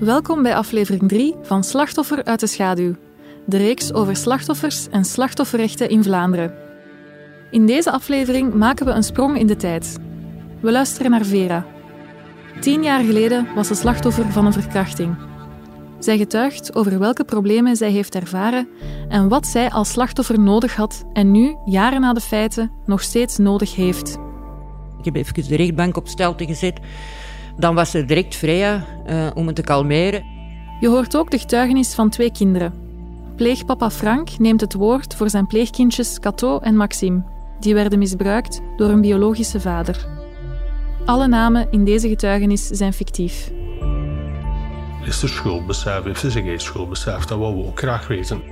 Welkom bij aflevering 3 van Slachtoffer uit de schaduw, de reeks over slachtoffers en slachtofferrechten in Vlaanderen. In deze aflevering maken we een sprong in de tijd. We luisteren naar Vera. Tien jaar geleden was ze slachtoffer van een verkrachting. Zij getuigt over welke problemen zij heeft ervaren en wat zij als slachtoffer nodig had en nu, jaren na de feiten, nog steeds nodig heeft. Ik heb even de rechtbank op stelte gezet. Dan was ze direct vrij uh, om het te kalmeren. Je hoort ook de getuigenis van twee kinderen. Pleegpapa Frank neemt het woord voor zijn pleegkindjes Cato en Maxime. Die werden misbruikt door een biologische vader. Alle namen in deze getuigenis zijn fictief. Is er schuldbesef? Heeft ze zich eens schuldbesef? Dat willen we ook graag weten.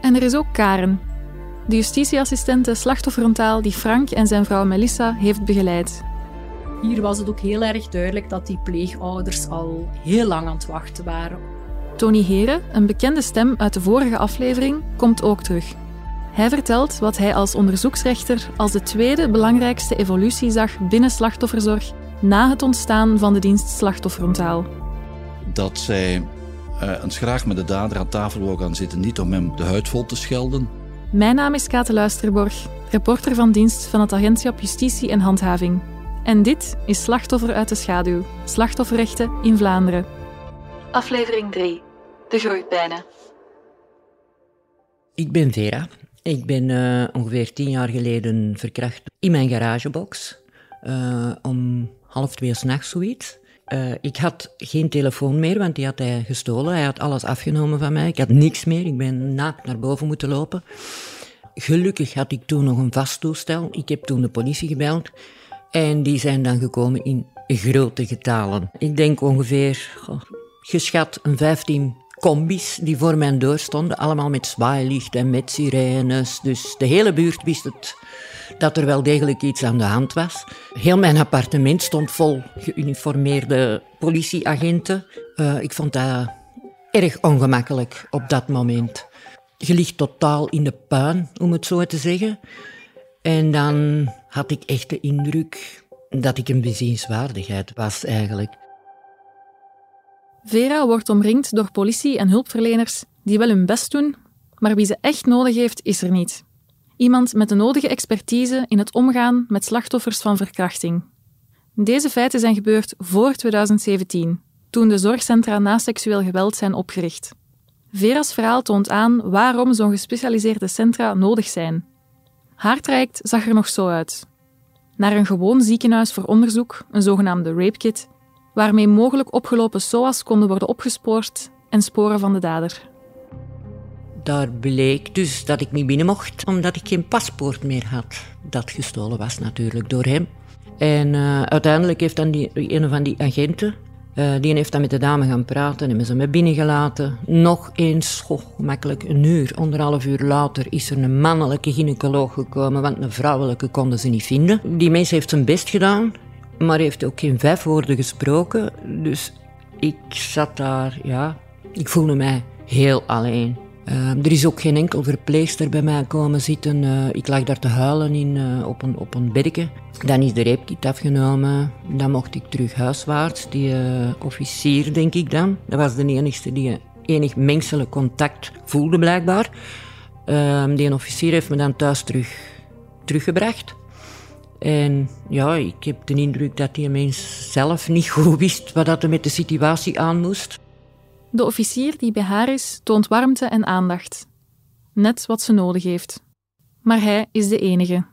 En er is ook Karen, de justitieassistente slachtofferentaal die Frank en zijn vrouw Melissa heeft begeleid. Hier was het ook heel erg duidelijk dat die pleegouders al heel lang aan het wachten waren. Tony Heren, een bekende stem uit de vorige aflevering, komt ook terug. Hij vertelt wat hij als onderzoeksrechter als de tweede belangrijkste evolutie zag binnen slachtofferzorg na het ontstaan van de dienst slachtofferentaal. Dat zij uh, eens graag met de dader aan tafel wil gaan zitten, niet om hem de huid vol te schelden. Mijn naam is Kate Luisterborg, reporter van dienst van het Agentschap Justitie en Handhaving. En dit is Slachtoffer uit de Schaduw, slachtofferrechten in Vlaanderen. Aflevering 3, de groeipijnen. Ik ben Vera. Ik ben uh, ongeveer tien jaar geleden verkracht in mijn garagebox. Uh, om half twee s'nachts zoiets. Uh, ik had geen telefoon meer, want die had hij gestolen. Hij had alles afgenomen van mij. Ik had niks meer. Ik ben naakt naar boven moeten lopen. Gelukkig had ik toen nog een vast toestel. Ik heb toen de politie gebeld. En die zijn dan gekomen in grote getalen. Ik denk ongeveer, geschat, een 15 combis die voor mij doorstonden. Allemaal met zwaailicht en met sirenes. Dus de hele buurt wist het dat er wel degelijk iets aan de hand was. Heel mijn appartement stond vol geuniformeerde politieagenten. Uh, ik vond dat erg ongemakkelijk op dat moment. Je ligt totaal in de puin, om het zo te zeggen. En dan had ik echt de indruk dat ik een bezienswaardigheid was eigenlijk. Vera wordt omringd door politie en hulpverleners die wel hun best doen, maar wie ze echt nodig heeft, is er niet. Iemand met de nodige expertise in het omgaan met slachtoffers van verkrachting. Deze feiten zijn gebeurd voor 2017, toen de zorgcentra na seksueel geweld zijn opgericht. Vera's verhaal toont aan waarom zo'n gespecialiseerde centra nodig zijn haar zag er nog zo uit. Naar een gewoon ziekenhuis voor onderzoek, een zogenaamde rape kit, waarmee mogelijk opgelopen SOA's konden worden opgespoord en sporen van de dader. Daar bleek dus dat ik niet binnen mocht, omdat ik geen paspoort meer had. Dat gestolen was natuurlijk door hem. En uh, uiteindelijk heeft dan die, een van die agenten uh, die heeft dan met de dame gaan praten, hebben ze me binnengelaten. Nog eens, goh, makkelijk een uur, anderhalf uur later is er een mannelijke gynaecoloog gekomen, want een vrouwelijke konden ze niet vinden. Die mens heeft zijn best gedaan, maar heeft ook geen vijf woorden gesproken. Dus ik zat daar, ja, ik voelde mij heel alleen. Uh, er is ook geen enkel verpleegster bij mij komen zitten. Uh, ik lag daar te huilen in, uh, op, een, op een bedje. Dan is de reepkit afgenomen. Dan mocht ik terug huiswaarts. Die officier, denk ik dan. Dat was de enige die enig menselijk contact voelde, blijkbaar. Ehm, die officier heeft me dan thuis terug, teruggebracht. En ja, ik heb de indruk dat die mens zelf niet goed wist wat er met de situatie aan moest. De officier die bij haar is, toont warmte en aandacht. Net wat ze nodig heeft. Maar hij is de enige.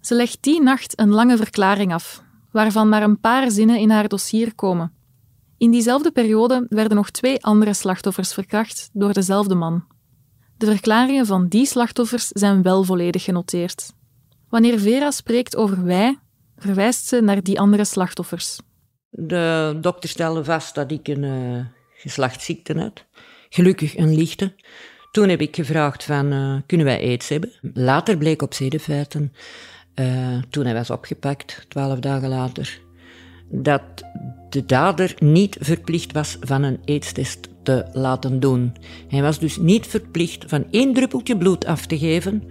Ze legt die nacht een lange verklaring af, waarvan maar een paar zinnen in haar dossier komen. In diezelfde periode werden nog twee andere slachtoffers verkracht door dezelfde man. De verklaringen van die slachtoffers zijn wel volledig genoteerd. Wanneer Vera spreekt over wij, verwijst ze naar die andere slachtoffers. De dokter stelde vast dat ik een uh, geslachtsziekte had. Gelukkig een lichte. Toen heb ik gevraagd van, uh, kunnen wij aids hebben? Later bleek op zedefeiten, uh, toen hij was opgepakt, twaalf dagen later, dat de dader niet verplicht was van een aids-test te laten doen. Hij was dus niet verplicht van één druppeltje bloed af te geven.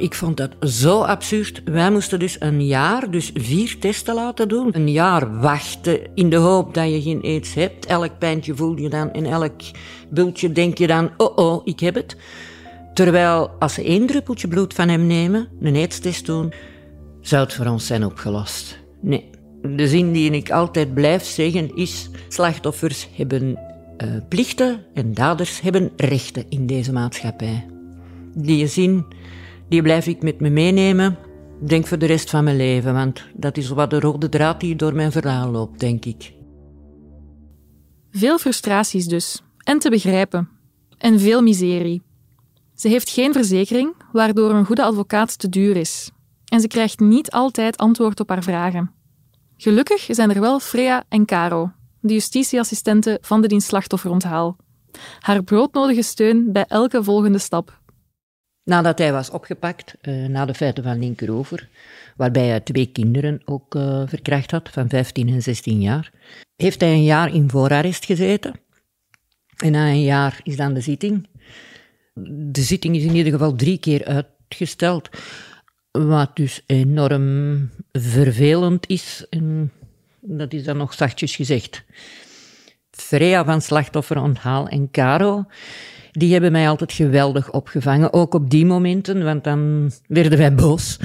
Ik vond dat zo absurd. Wij moesten dus een jaar, dus vier testen laten doen. Een jaar wachten in de hoop dat je geen aids hebt. Elk pijntje voel je dan en elk bultje denk je dan, oh oh, ik heb het. Terwijl als ze één druppeltje bloed van hem nemen, een aidstest doen, zou het voor ons zijn opgelost. Nee. De zin die ik altijd blijf zeggen is, slachtoffers hebben uh, plichten en daders hebben rechten in deze maatschappij. Die zin die blijf ik met me meenemen, denk voor de rest van mijn leven, want dat is wat de rode draad die door mijn verhaal loopt, denk ik. Veel frustraties dus, en te begrijpen. En veel miserie. Ze heeft geen verzekering, waardoor een goede advocaat te duur is. En ze krijgt niet altijd antwoord op haar vragen. Gelukkig zijn er wel Freya en Caro, de justitieassistenten van de dienst slachtofferonthaal. Haar broodnodige steun bij elke volgende stap. Nadat hij was opgepakt, uh, na de feiten van Linkerover, waarbij hij twee kinderen ook uh, verkracht had, van 15 en 16 jaar, heeft hij een jaar in voorarrest gezeten. En na een jaar is dan de zitting. De zitting is in ieder geval drie keer uitgesteld, wat dus enorm vervelend is. En dat is dan nog zachtjes gezegd. Freya van Slachtofferonthaal en Caro die hebben mij altijd geweldig opgevangen. Ook op die momenten, want dan werden wij boos.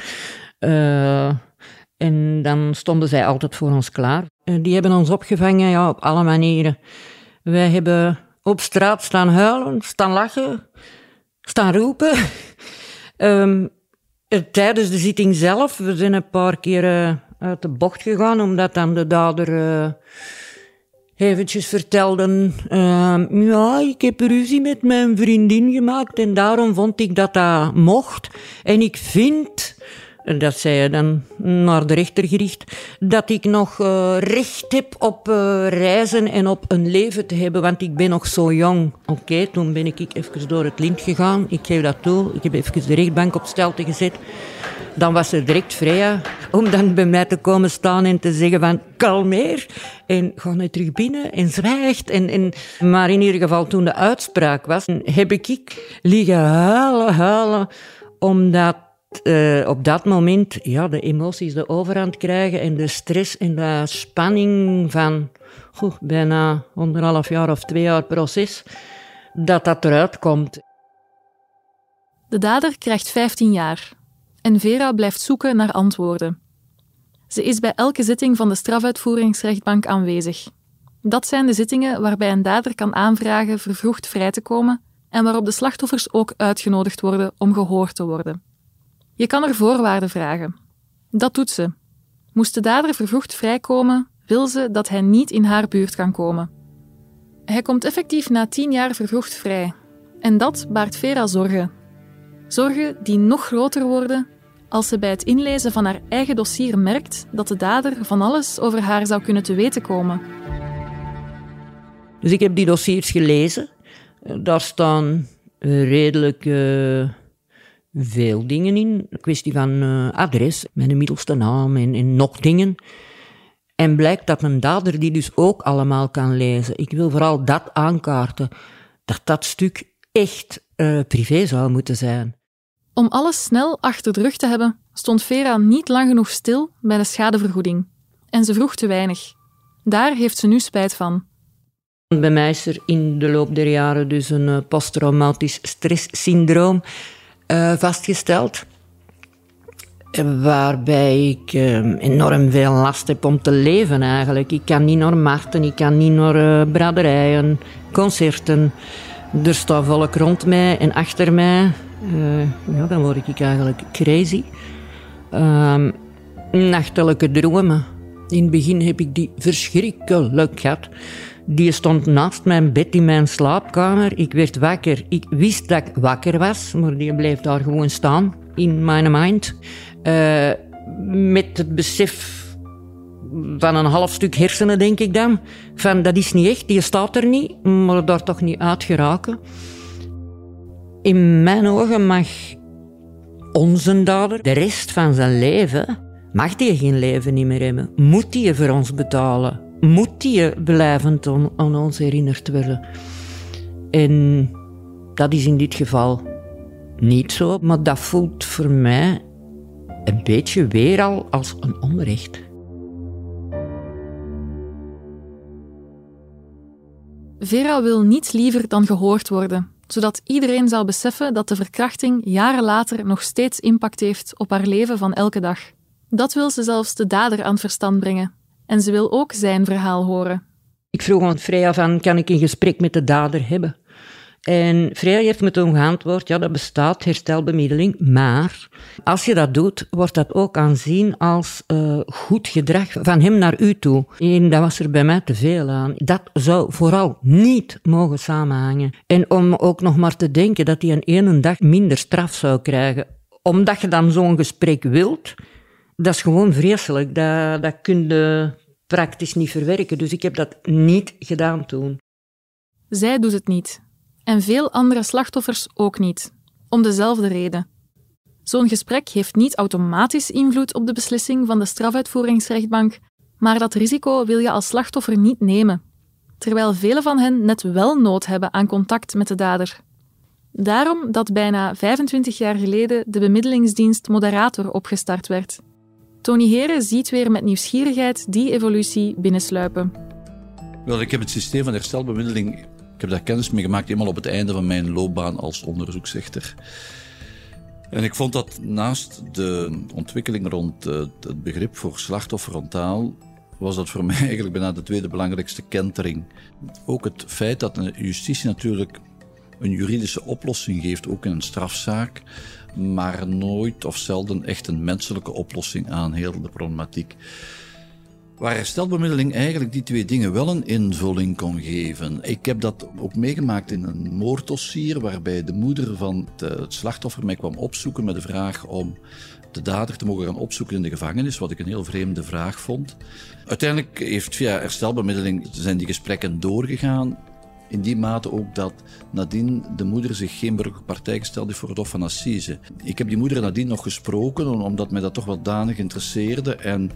Uh, en dan stonden zij altijd voor ons klaar. Uh, die hebben ons opgevangen ja, op alle manieren. Wij hebben op straat staan huilen, staan lachen, staan roepen. um, tijdens de zitting zelf, we zijn een paar keer uit de bocht gegaan, omdat dan de dader eventjes vertelden, uh, ja, ik heb ruzie met mijn vriendin gemaakt en daarom vond ik dat dat mocht. En ik vind, dat zei je dan naar de rechter gericht, dat ik nog uh, recht heb op uh, reizen en op een leven te hebben, want ik ben nog zo jong. Oké, toen ben ik even door het lint gegaan, ik geef dat toe, ik heb even de rechtbank op stelte gezet dan was ze direct vrij om dan bij mij te komen staan en te zeggen van kalmeer en ga nu terug binnen en zwijgt. En, en, maar in ieder geval toen de uitspraak was, heb ik liggen huilen, huilen, omdat uh, op dat moment ja, de emoties de overhand krijgen en de stress en de spanning van bijna anderhalf jaar of twee jaar proces, dat dat eruit komt. De dader krijgt 15 jaar en Vera blijft zoeken naar antwoorden. Ze is bij elke zitting van de strafuitvoeringsrechtbank aanwezig. Dat zijn de zittingen waarbij een dader kan aanvragen vervroegd vrij te komen en waarop de slachtoffers ook uitgenodigd worden om gehoord te worden. Je kan er voorwaarden vragen. Dat doet ze. Moest de dader vervroegd vrijkomen, wil ze dat hij niet in haar buurt kan komen. Hij komt effectief na tien jaar vervroegd vrij. En dat baart Vera zorgen. Zorgen die nog groter worden als ze bij het inlezen van haar eigen dossier merkt dat de dader van alles over haar zou kunnen te weten komen. Dus ik heb die dossiers gelezen. Daar staan redelijk uh, veel dingen in. Een kwestie van uh, adres, mijn middelste naam en, en nog dingen. En blijkt dat een dader die dus ook allemaal kan lezen. Ik wil vooral dat aankaarten. Dat dat stuk echt uh, privé zou moeten zijn. Om alles snel achter de rug te hebben, stond Vera niet lang genoeg stil bij de schadevergoeding. En ze vroeg te weinig. Daar heeft ze nu spijt van. Bij mij is er in de loop der jaren dus een eh, posttraumatisch stresssyndroom uh, vastgesteld. Waarbij ik uh, enorm veel last heb om te leven eigenlijk. Ik kan niet naar markten, ik kan niet naar uh, braderijen, concerten. Er staat volk rond mij en achter mij. Uh, ja, dan word ik eigenlijk crazy. Uh, nachtelijke dromen. In het begin heb ik die verschrikkelijk gehad. Die stond naast mijn bed in mijn slaapkamer. Ik werd wakker. Ik wist dat ik wakker was, maar die bleef daar gewoon staan in mijn mind. Uh, met het besef van een half stuk hersenen, denk ik dan. Van dat is niet echt, die staat er niet, maar daar toch niet uit geraken. In mijn ogen mag onze dader de rest van zijn leven, mag die geen leven niet meer hebben. Moet die voor ons betalen. Moet die blijvend aan, ons herinnerd worden. En dat is in dit geval niet zo, maar dat voelt voor mij een beetje weer al als een onrecht. Vera wil niets liever dan gehoord worden, zodat iedereen zal beseffen dat de verkrachting jaren later nog steeds impact heeft op haar leven van elke dag. Dat wil ze zelfs de dader aan verstand brengen. En ze wil ook zijn verhaal horen. Ik vroeg aan Freya van, kan ik een gesprek met de dader hebben? En Freya heeft me toen geantwoord, ja, dat bestaat, herstelbemiddeling, maar als je dat doet, wordt dat ook aanzien als uh, goed gedrag van hem naar u toe. En dat was er bij mij te veel aan. Dat zou vooral niet mogen samenhangen. En om ook nog maar te denken dat hij een ene dag minder straf zou krijgen, omdat je dan zo'n gesprek wilt, dat is gewoon vreselijk. Dat, dat kun je praktisch niet verwerken. Dus ik heb dat niet gedaan toen. Zij doet het niet. En veel andere slachtoffers ook niet. Om dezelfde reden. Zo'n gesprek heeft niet automatisch invloed op de beslissing van de strafuitvoeringsrechtbank, maar dat risico wil je als slachtoffer niet nemen. Terwijl velen van hen net wel nood hebben aan contact met de dader. Daarom dat bijna 25 jaar geleden de bemiddelingsdienst Moderator opgestart werd. Tony Heren ziet weer met nieuwsgierigheid die evolutie binnensluipen. Wel, ik heb het systeem van herstelbemiddeling, ik heb daar kennis mee gemaakt helemaal op het einde van mijn loopbaan als onderzoeksrechter. En ik vond dat naast de ontwikkeling rond het begrip voor slachtofferfrontaal, was dat voor mij eigenlijk bijna de tweede belangrijkste kentering. Ook het feit dat de justitie natuurlijk een juridische oplossing geeft, ook in een strafzaak, maar nooit of zelden echt een menselijke oplossing aan heel de problematiek. Waar herstelbemiddeling eigenlijk die twee dingen wel een invulling kon geven. Ik heb dat ook meegemaakt in een moorddossier waarbij de moeder van het slachtoffer mij kwam opzoeken met de vraag om de dader te mogen gaan opzoeken in de gevangenis, wat ik een heel vreemde vraag vond. Uiteindelijk heeft via herstelbemiddeling zijn die gesprekken doorgegaan. In die mate ook dat nadien de moeder zich geen burgerlijke partij gesteld heeft voor het Hof van Assise. Ik heb die moeder nadien nog gesproken, omdat mij dat toch wel danig interesseerde. En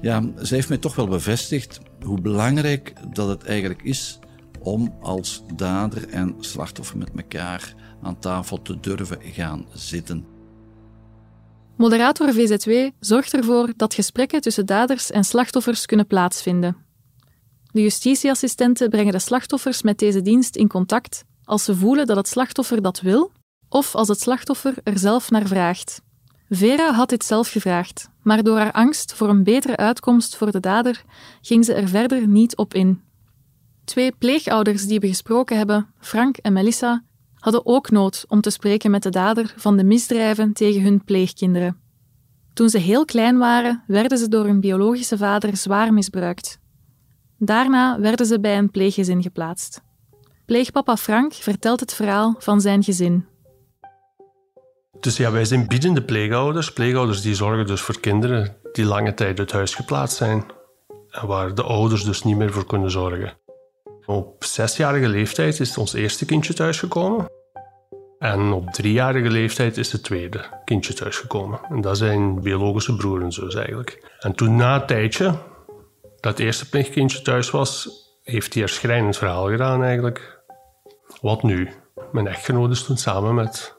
ja, zij heeft mij toch wel bevestigd hoe belangrijk dat het eigenlijk is om als dader en slachtoffer met elkaar aan tafel te durven gaan zitten. Moderator VZW zorgt ervoor dat gesprekken tussen daders en slachtoffers kunnen plaatsvinden. De justitieassistenten brengen de slachtoffers met deze dienst in contact als ze voelen dat het slachtoffer dat wil of als het slachtoffer er zelf naar vraagt. Vera had dit zelf gevraagd, maar door haar angst voor een betere uitkomst voor de dader ging ze er verder niet op in. Twee pleegouders die we gesproken hebben, Frank en Melissa, hadden ook nood om te spreken met de dader van de misdrijven tegen hun pleegkinderen. Toen ze heel klein waren, werden ze door hun biologische vader zwaar misbruikt. Daarna werden ze bij een pleeggezin geplaatst. Pleegpapa Frank vertelt het verhaal van zijn gezin. Dus ja, wij zijn biedende pleegouders. Pleegouders die zorgen dus voor kinderen die lange tijd uit huis geplaatst zijn. En waar de ouders dus niet meer voor kunnen zorgen. Op zesjarige leeftijd is ons eerste kindje thuisgekomen. En op driejarige leeftijd is het tweede kindje thuisgekomen. En dat zijn biologische broer en zus eigenlijk. En toen na een tijdje dat eerste pleegkindje thuis was, heeft hij een schrijnend verhaal gedaan eigenlijk. Wat nu? Mijn echtgenoot is toen samen met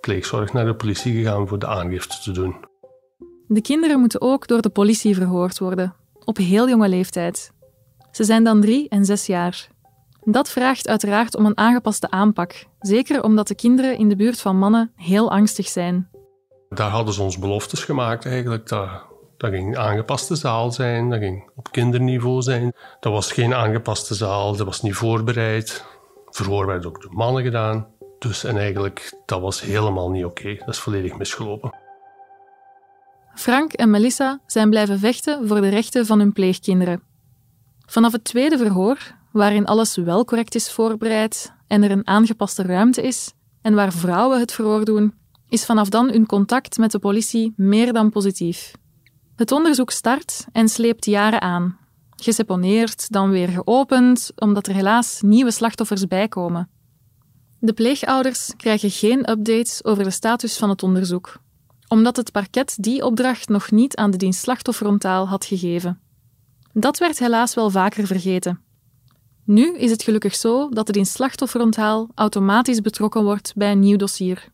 pleegzorg naar de politie gegaan voor de aangifte te doen. De kinderen moeten ook door de politie verhoord worden, op heel jonge leeftijd. Ze zijn dan drie en zes jaar. Dat vraagt uiteraard om een aangepaste aanpak, zeker omdat de kinderen in de buurt van mannen heel angstig zijn. Daar hadden ze ons beloftes gemaakt eigenlijk. Dat, dat ging aangepaste zaal zijn, dat ging op kinderniveau zijn. Dat was geen aangepaste zaal, dat was niet voorbereid. Verhoor werd ook door mannen gedaan. Dus en eigenlijk, dat was helemaal niet oké. Dat is volledig misgelopen. Frank en Melissa zijn blijven vechten voor de rechten van hun pleegkinderen. Vanaf het tweede verhoor, waarin alles wel correct is voorbereid en er een aangepaste ruimte is, en waar vrouwen het verhoor doen, is vanaf dan hun contact met de politie meer dan positief. Het onderzoek start en sleept jaren aan. Geseponeerd, dan weer geopend, omdat er helaas nieuwe slachtoffers bijkomen. De pleegouders krijgen geen updates over de status van het onderzoek, omdat het parket die opdracht nog niet aan de dienst slachtofferontaal had gegeven. Dat werd helaas wel vaker vergeten. Nu is het gelukkig zo dat de dienst slachtofferonthaal automatisch betrokken wordt bij een nieuw dossier.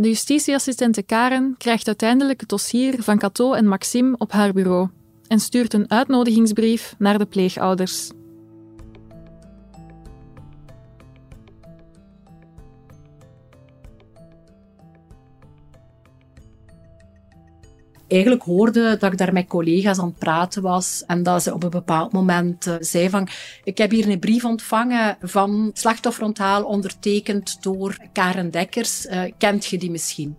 De justitieassistente Karen krijgt uiteindelijk het dossier van Cato en Maxime op haar bureau en stuurt een uitnodigingsbrief naar de pleegouders. Eigenlijk hoorde dat ik daar met collega's aan het praten was en dat ze op een bepaald moment uh, zei van ik heb hier een brief ontvangen van slachtofferonthaal ondertekend door Karen Dekkers. Uh, kent je die misschien?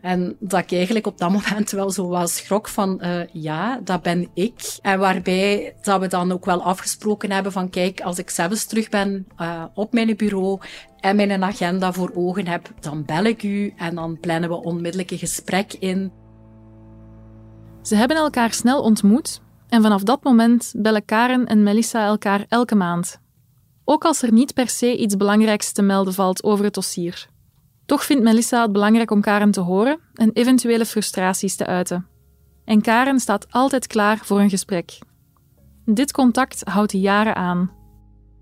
En dat ik eigenlijk op dat moment wel zo was schrok van, uh, ja, dat ben ik. En waarbij dat we dan ook wel afgesproken hebben van, kijk, als ik zelfs terug ben op mijn bureau en mijn agenda voor ogen heb, dan bel ik u en dan plannen we onmiddellijk een gesprek in. Ze hebben elkaar snel ontmoet en vanaf dat moment bellen Karen en Melissa elkaar elke maand. Ook als er niet per se iets belangrijks te melden valt over het dossier. Toch vindt Melissa het belangrijk om Karen te horen en eventuele frustraties te uiten. En Karen staat altijd klaar voor een gesprek. Dit contact houdt jaren aan.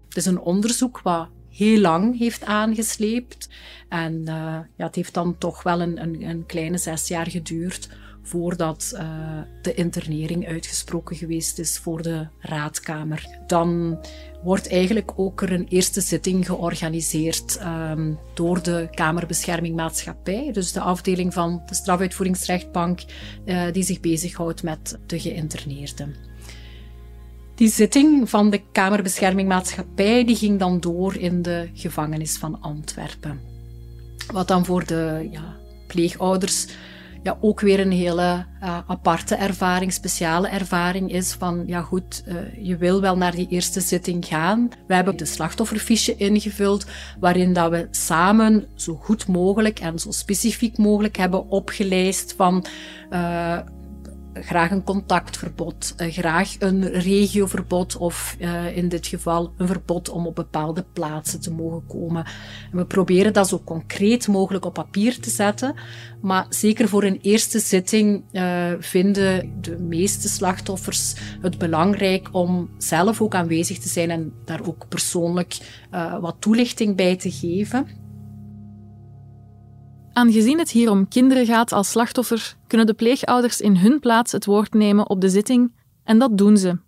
Het is een onderzoek wat heel lang heeft aangesleept. En uh, ja, het heeft dan toch wel een, een, een kleine zes jaar geduurd voordat uh, de internering uitgesproken geweest is voor de raadkamer. Dan wordt eigenlijk ook er een eerste zitting georganiseerd um, door de Kamerbescherming Maatschappij, dus de afdeling van de strafuitvoeringsrechtbank uh, die zich bezighoudt met de geïnterneerden. Die zitting van de Kamerbescherming Maatschappij die ging dan door in de gevangenis van Antwerpen. Wat dan voor de ja, pleegouders ja, ook weer een hele uh, aparte ervaring, speciale ervaring is van, ja goed, uh, je wil wel naar die eerste zitting gaan. We hebben de slachtofferfiche ingevuld, waarin dat we samen zo goed mogelijk en zo specifiek mogelijk hebben opgelijst van uh, graag een contactverbod, uh, graag een regioverbod of uh, in dit geval een verbod om op bepaalde plaatsen te mogen komen. En we proberen dat zo concreet mogelijk op papier te zetten, maar zeker voor een eerste zitting uh, vinden de meeste slachtoffers het belangrijk om zelf ook aanwezig te zijn en daar ook persoonlijk wat toelichting bij te geven. Aangezien het hier om kinderen gaat als slachtoffer, kunnen de pleegouders in hun plaats het woord nemen op de zitting en dat doen ze.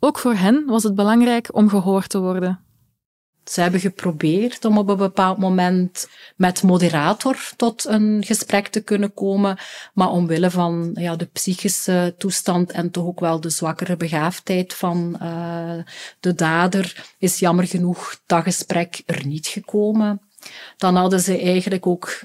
Ook voor hen was het belangrijk om gehoord te worden. Ze hebben geprobeerd om op een bepaald moment met moderator tot een gesprek te kunnen komen, maar omwille van ja, de psychische toestand en toch ook wel de zwakkere begaafdheid van uh, de dader is jammer genoeg dat gesprek er niet gekomen. Dan hadden ze eigenlijk ook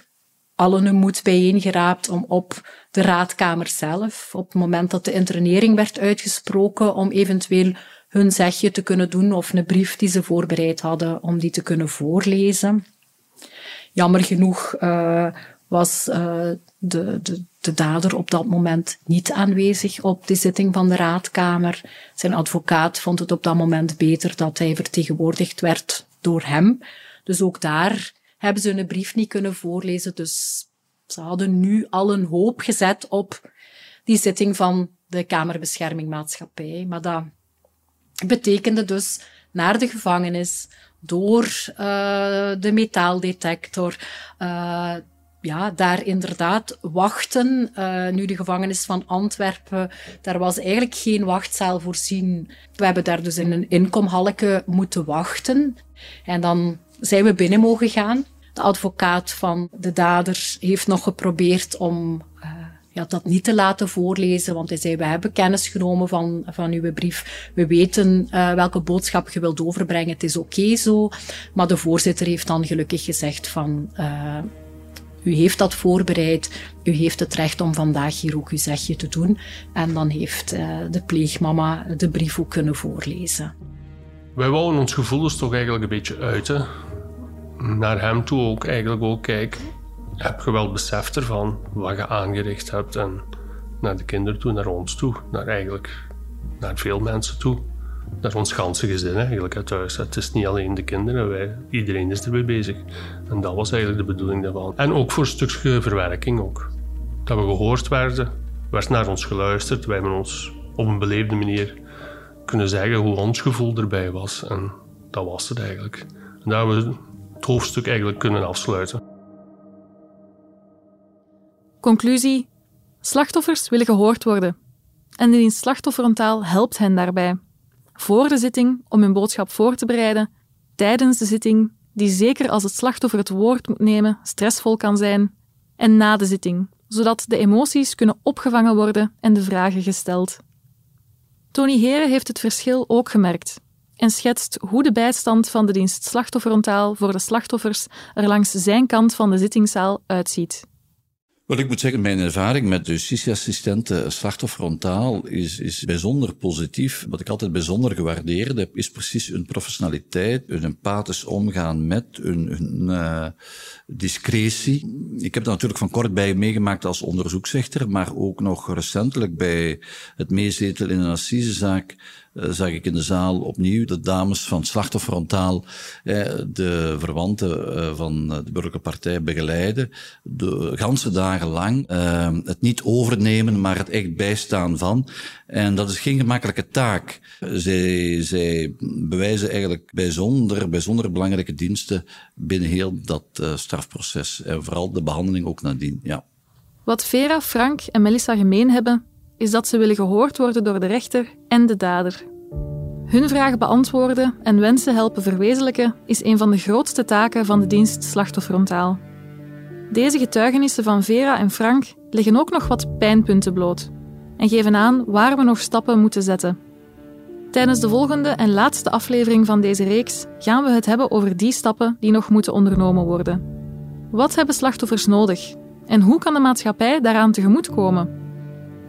allen hun moed bijeengeraapt om op de raadkamer zelf, op het moment dat de internering werd uitgesproken, om eventueel hun zegje te kunnen doen of een brief die ze voorbereid hadden, om die te kunnen voorlezen. Jammer genoeg uh, was uh, de, de, de dader op dat moment niet aanwezig op de zitting van de raadkamer. Zijn advocaat vond het op dat moment beter dat hij vertegenwoordigd werd door hem. Dus ook daar hebben ze hun brief niet kunnen voorlezen. Dus ze hadden nu al een hoop gezet op die zitting van de Kamerbescherming Maatschappij. Maar dat betekende dus naar de gevangenis, door uh, de metaaldetector, uh, ja, daar inderdaad wachten. Uh, nu de gevangenis van Antwerpen, daar was eigenlijk geen wachtzaal voorzien. We hebben daar dus in een inkomhalleke moeten wachten. En dan zijn we binnen mogen gaan. De advocaat van de dader heeft nog geprobeerd om uh, ja, dat niet te laten voorlezen, want hij zei, we hebben kennis genomen van, van uw brief. We weten uh, welke boodschap je wilt overbrengen. Het is oké zo. Maar de voorzitter heeft dan gelukkig gezegd van... Uh, u heeft dat voorbereid. U heeft het recht om vandaag hier ook uw zegje te doen. En dan heeft de pleegmama de brief ook kunnen voorlezen. Wij wouden ons gevoelens toch eigenlijk een beetje uiten naar hem toe ook eigenlijk ook kijk, heb je wel besef ervan wat je aangericht hebt en naar de kinderen toe, naar ons toe, naar eigenlijk naar veel mensen toe. Naar ons ganse gezin eigenlijk uit huis. Het is niet alleen de kinderen, wij, iedereen is ermee bezig. En dat was eigenlijk de bedoeling daarvan. En ook voor een stukje verwerking ook. Dat we gehoord werden, werd naar ons geluisterd. Wij hebben ons op een beleefde manier kunnen zeggen hoe ons gevoel erbij was. En dat was het eigenlijk. En daar hebben we het hoofdstuk eigenlijk kunnen afsluiten. Conclusie: slachtoffers willen gehoord worden. En de dienst slachtofferentaal helpt hen daarbij. Voor de zitting om hun boodschap voor te bereiden, tijdens de zitting, die zeker als het slachtoffer het woord moet nemen, stressvol kan zijn, en na de zitting, zodat de emoties kunnen opgevangen worden en de vragen gesteld. Tony Heren heeft het verschil ook gemerkt en schetst hoe de bijstand van de dienst slachtofferontaal voor de slachtoffers er langs zijn kant van de zittingszaal uitziet. Wel, ik moet zeggen, mijn ervaring met justitieassistenten slachtofferontaal is, is bijzonder positief. Wat ik altijd bijzonder gewaardeerd heb, is precies hun professionaliteit, hun empathisch omgaan met, hun, hun uh, discretie. Ik heb dat natuurlijk van kort bij meegemaakt als onderzoeksrechter, maar ook nog recentelijk bij het meezetel in een assisezaak zag ik in de zaal opnieuw de dames van slachtofferontaal uh, de verwanten uh, van de burgerlijke partij begeleiden. De ganse dagen lang het niet overnemen, maar het echt bijstaan van. En dat is geen gemakkelijke taak. Zij, zij bewijzen eigenlijk bijzonder, bijzonder belangrijke diensten binnen heel dat strafproces. En vooral de behandeling ook nadien, ja. Wat Vera, Frank en Melissa gemeen hebben, is dat ze willen gehoord worden door de rechter en de dader. Hun vragen beantwoorden en wensen helpen verwezenlijken is een van de grootste taken van de dienst Slachtofferontaal. Deze getuigenissen van Vera en Frank leggen ook nog wat pijnpunten bloot en geven aan waar we nog stappen moeten zetten. Tijdens de volgende en laatste aflevering van deze reeks gaan we het hebben over die stappen die nog moeten ondernomen worden. Wat hebben slachtoffers nodig en hoe kan de maatschappij daaraan tegemoetkomen?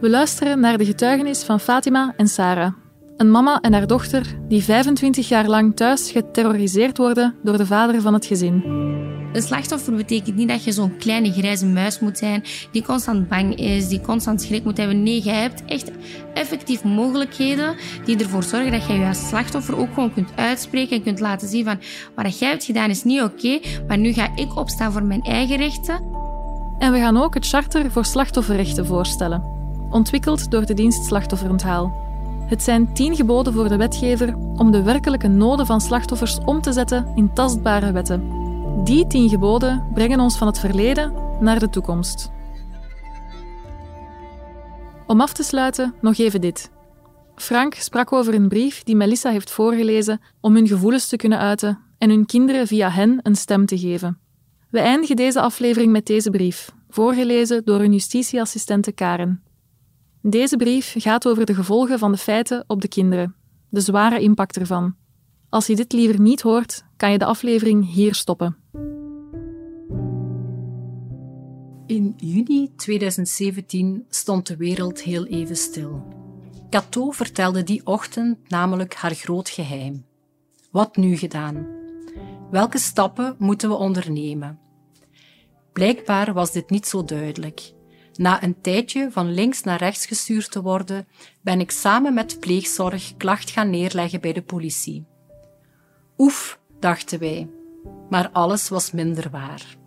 We luisteren naar de getuigenis van Fatima en Sarah, een mama en haar dochter die 25 jaar lang thuis geterroriseerd worden door de vader van het gezin. Een slachtoffer betekent niet dat je zo'n kleine grijze muis moet zijn die constant bang is, die constant schrik moet hebben. Nee, jij hebt echt effectief mogelijkheden die ervoor zorgen dat jij je als slachtoffer ook gewoon kunt uitspreken en kunt laten zien van wat jij hebt gedaan is niet oké, maar nu ga ik opstaan voor mijn eigen rechten. En we gaan ook het Charter voor Slachtofferrechten voorstellen, ontwikkeld door de dienst Slachtofferonthaal. Het zijn tien geboden voor de wetgever om de werkelijke noden van slachtoffers om te zetten in tastbare wetten. Die tien geboden brengen ons van het verleden naar de toekomst. Om af te sluiten nog even dit. Frank sprak over een brief die Melissa heeft voorgelezen om hun gevoelens te kunnen uiten en hun kinderen via hen een stem te geven. We eindigen deze aflevering met deze brief, voorgelezen door hun justitieassistente Karen. Deze brief gaat over de gevolgen van de feiten op de kinderen, de zware impact ervan. Als je dit liever niet hoort, kan je de aflevering hier stoppen. In juni 2017 stond de wereld heel even stil. Cato vertelde die ochtend namelijk haar groot geheim. Wat nu gedaan? Welke stappen moeten we ondernemen? Blijkbaar was dit niet zo duidelijk. Na een tijdje van links naar rechts gestuurd te worden, ben ik samen met pleegzorg klacht gaan neerleggen bij de politie. Oef, dachten wij, maar alles was minder waar.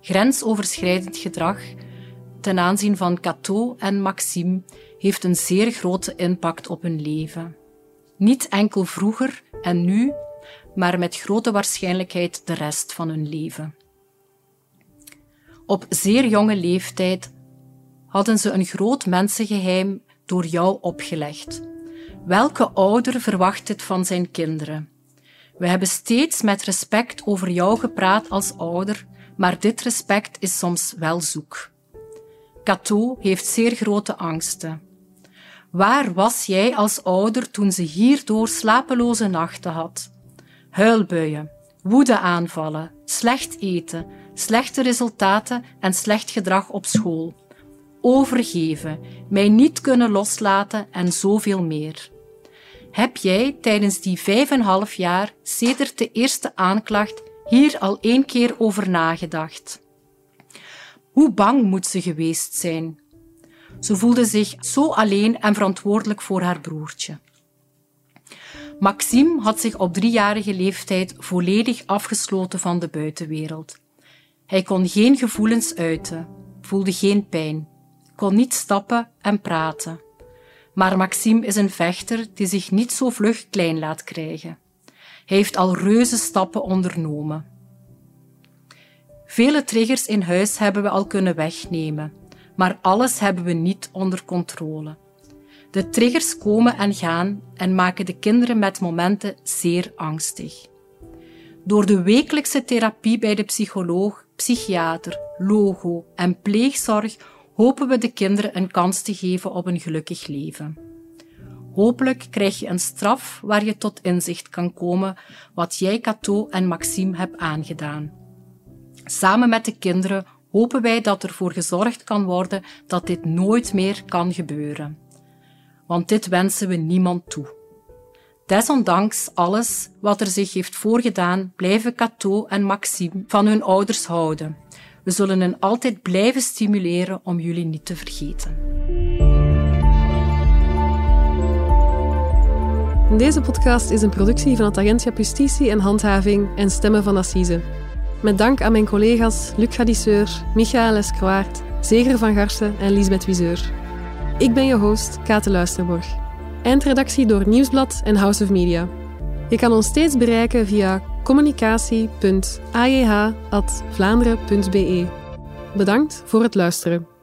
Grensoverschrijdend gedrag ten aanzien van Cato en Maxime heeft een zeer grote impact op hun leven. Niet enkel vroeger en nu, maar met grote waarschijnlijkheid de rest van hun leven. Op zeer jonge leeftijd hadden ze een groot mensengeheim door jou opgelegd. Welke ouder verwacht dit van zijn kinderen? We hebben steeds met respect over jou gepraat als ouder, maar dit respect is soms wel zoek. Cato heeft zeer grote angsten. Waar was jij als ouder toen ze hierdoor slapeloze nachten had? Huilbuien, woedeaanvallen, slecht eten, slechte resultaten en slecht gedrag op school. Overgeven, mij niet kunnen loslaten en zoveel meer. Heb jij tijdens die vijf en half jaar sedert de eerste aanklacht hier al één keer over nagedacht? Hoe bang moet ze geweest zijn? Ze voelde zich zo alleen en verantwoordelijk voor haar broertje. Maxime had zich op driejarige leeftijd volledig afgesloten van de buitenwereld. Hij kon geen gevoelens uiten, voelde geen pijn, kon niet stappen en praten. Maar Maxime is een vechter die zich niet zo vlug klein laat krijgen. Hij heeft al reuze stappen ondernomen. Vele triggers in huis hebben we al kunnen wegnemen, maar alles hebben we niet onder controle. De triggers komen en gaan en maken de kinderen met momenten zeer angstig. Door de wekelijkse therapie bij de psycholoog, psychiater, logo en pleegzorg hopen we de kinderen een kans te geven op een gelukkig leven. Hopelijk krijg je een straf waar je tot inzicht kan komen wat jij Cato en Maxime hebt aangedaan. Samen met de kinderen hopen wij dat ervoor gezorgd kan worden dat dit nooit meer kan gebeuren. Want dit wensen we niemand toe. Desondanks alles wat er zich heeft voorgedaan, blijven Cato en Maxime van hun ouders houden. We zullen hen altijd blijven stimuleren om jullie niet te vergeten. Deze podcast is een productie van het Agentschap Justitie en Handhaving en Stemmen van Assise. Met dank aan mijn collega's Luc Gadisseur, Michael Escroaert, Zeger van Garsen en Lisbeth Wiseur. Ik ben je host, Kate Luisterborg. Eindredactie door Nieuwsblad en House of Media. Je kan ons steeds bereiken via communicatie.ajh.vlaanderen.be. Bedankt voor het luisteren.